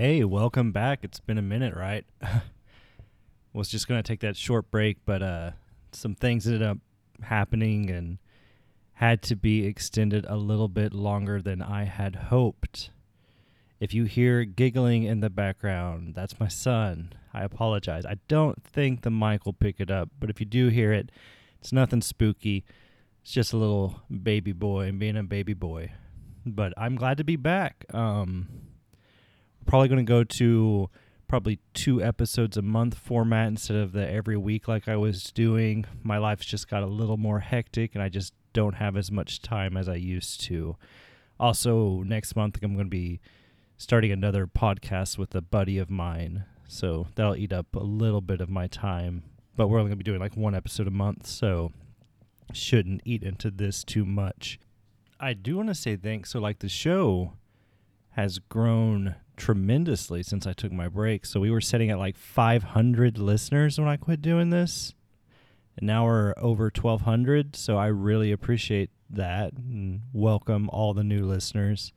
Hey, welcome back. It's been a minute, right? Was just going to take that short break, but uh some things ended up happening and had to be extended a little bit longer than I had hoped. If you hear giggling in the background, that's my son. I apologize. I don't think the mic will pick it up, but if you do hear it, it's nothing spooky. It's just a little baby boy being a baby boy. But I'm glad to be back. Um probably going to go to probably two episodes a month format instead of the every week like I was doing. My life's just got a little more hectic and I just don't have as much time as I used to. Also, next month I'm going to be starting another podcast with a buddy of mine. So that'll eat up a little bit of my time. But we're only going to be doing like one episode a month. So shouldn't eat into this too much. I do want to say thanks. So, like, the show has grown tremendously since I took my break. So, we were sitting at like 500 listeners when I quit doing this. And now we're over 1,200. So, I really appreciate that and welcome all the new listeners.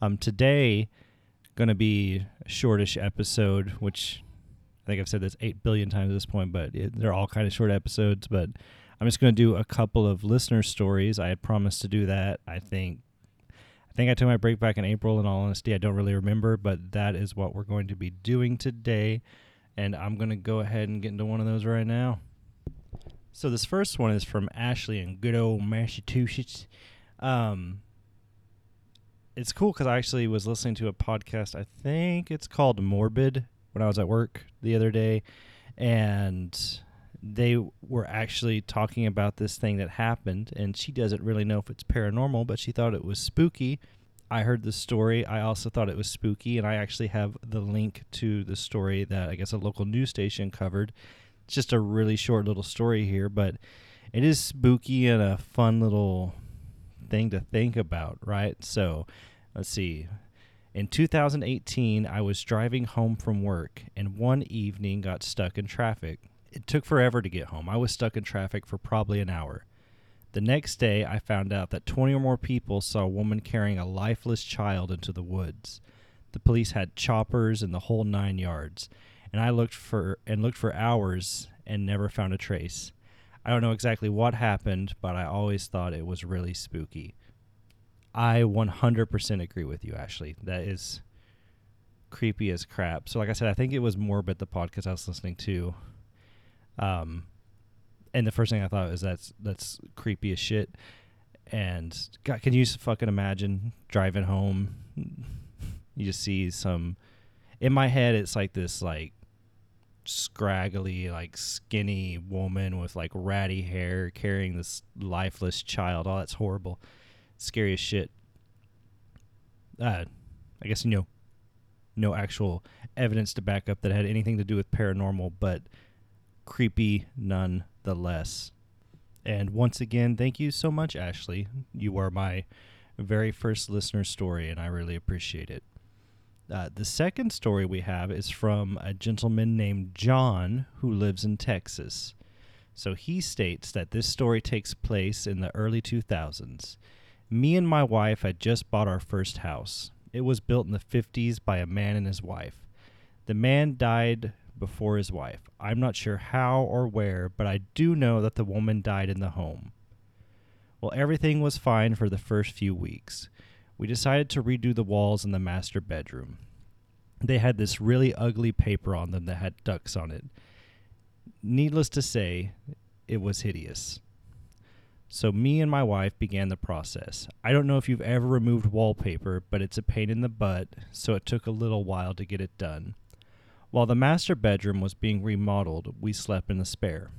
Um, today, going to be a shortish episode, which I think I've said this 8 billion times at this point, but it, they're all kind of short episodes. But I'm just going to do a couple of listener stories. I had promised to do that. I think I think I took my break back in April in all honesty. I don't really remember, but that is what we're going to be doing today. And I'm going to go ahead and get into one of those right now. So this first one is from Ashley in good old Massachusetts. Um, it's cool because I actually was listening to a podcast. I think it's called Morbid when I was at work the other day, and they were actually talking about this thing that happened. And she doesn't really know if it's paranormal, but she thought it was spooky. I heard the story. I also thought it was spooky, and I actually have the link to the story that I guess a local news station covered. It's just a really short little story here, but it is spooky and a fun little thing to think about, right? So, let's see. In 2018, I was driving home from work and one evening got stuck in traffic. It took forever to get home. I was stuck in traffic for probably an hour. The next day, I found out that 20 or more people saw a woman carrying a lifeless child into the woods. The police had choppers and the whole 9 yards, and I looked for and looked for hours and never found a trace. I don't know exactly what happened, but I always thought it was really spooky. I 100% agree with you, Ashley. That is creepy as crap. So, like I said, I think it was Morbid, the podcast I was listening to. Um, and the first thing I thought was that's that's creepy as shit. And God, can you fucking imagine driving home? You just see some. In my head, it's like this like scraggly, like skinny woman with like ratty hair carrying this lifeless child. Oh, that's horrible. Scary as shit. Uh, I guess you know, no actual evidence to back up that had anything to do with paranormal, but creepy nonetheless. And once again, thank you so much, Ashley. You are my very first listener story, and I really appreciate it. Uh, the second story we have is from a gentleman named John who lives in Texas. So he states that this story takes place in the early 2000s. Me and my wife had just bought our first house. It was built in the 50s by a man and his wife. The man died before his wife. I'm not sure how or where, but I do know that the woman died in the home. Well, everything was fine for the first few weeks. We decided to redo the walls in the master bedroom. They had this really ugly paper on them that had ducks on it. Needless to say, it was hideous. So, me and my wife began the process. I don't know if you've ever removed wallpaper, but it's a pain in the butt, so it took a little while to get it done. While the master bedroom was being remodeled, we slept in the spare.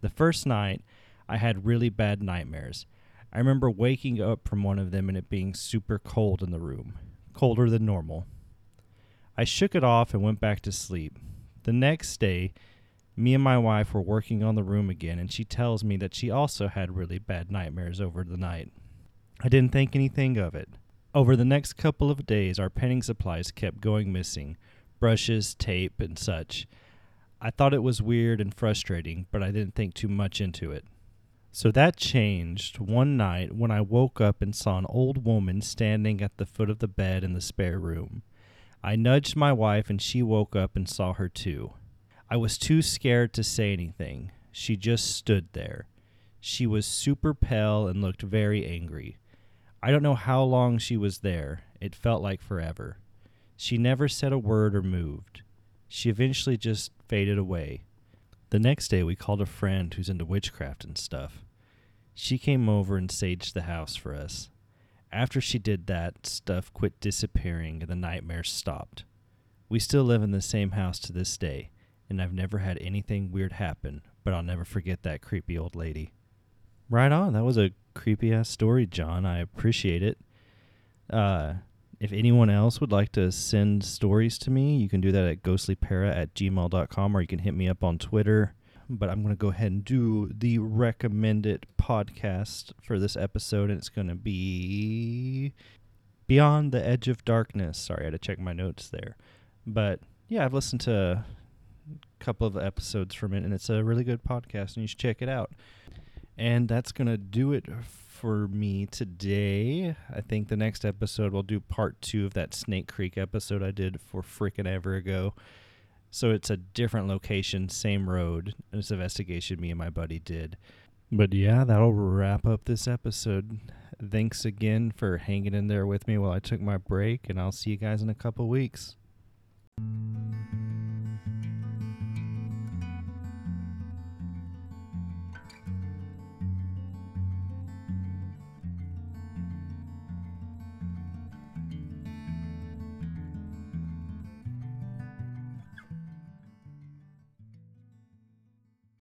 The first night, I had really bad nightmares. I remember waking up from one of them and it being super cold in the room, colder than normal. I shook it off and went back to sleep. The next day, me and my wife were working on the room again, and she tells me that she also had really bad nightmares over the night. I didn't think anything of it. Over the next couple of days, our painting supplies kept going missing brushes, tape, and such. I thought it was weird and frustrating, but I didn't think too much into it. So that changed one night when I woke up and saw an old woman standing at the foot of the bed in the spare room. I nudged my wife and she woke up and saw her too. I was too scared to say anything. She just stood there. She was super pale and looked very angry. I don't know how long she was there. It felt like forever. She never said a word or moved. She eventually just faded away. The next day, we called a friend who's into witchcraft and stuff. She came over and saged the house for us. After she did that, stuff quit disappearing and the nightmares stopped. We still live in the same house to this day, and I've never had anything weird happen, but I'll never forget that creepy old lady. Right on. That was a creepy ass story, John. I appreciate it. Uh, if anyone else would like to send stories to me, you can do that at ghostlypara at gmail.com or you can hit me up on Twitter. But I'm going to go ahead and do the recommended podcast for this episode, and it's going to be Beyond the Edge of Darkness. Sorry, I had to check my notes there. But yeah, I've listened to a couple of episodes from it, and it's a really good podcast, and you should check it out. And that's going to do it for me today. I think the next episode we'll do part two of that Snake Creek episode I did for freaking ever ago. So it's a different location, same road. This investigation me and my buddy did. But yeah, that'll wrap up this episode. Thanks again for hanging in there with me while I took my break, and I'll see you guys in a couple weeks.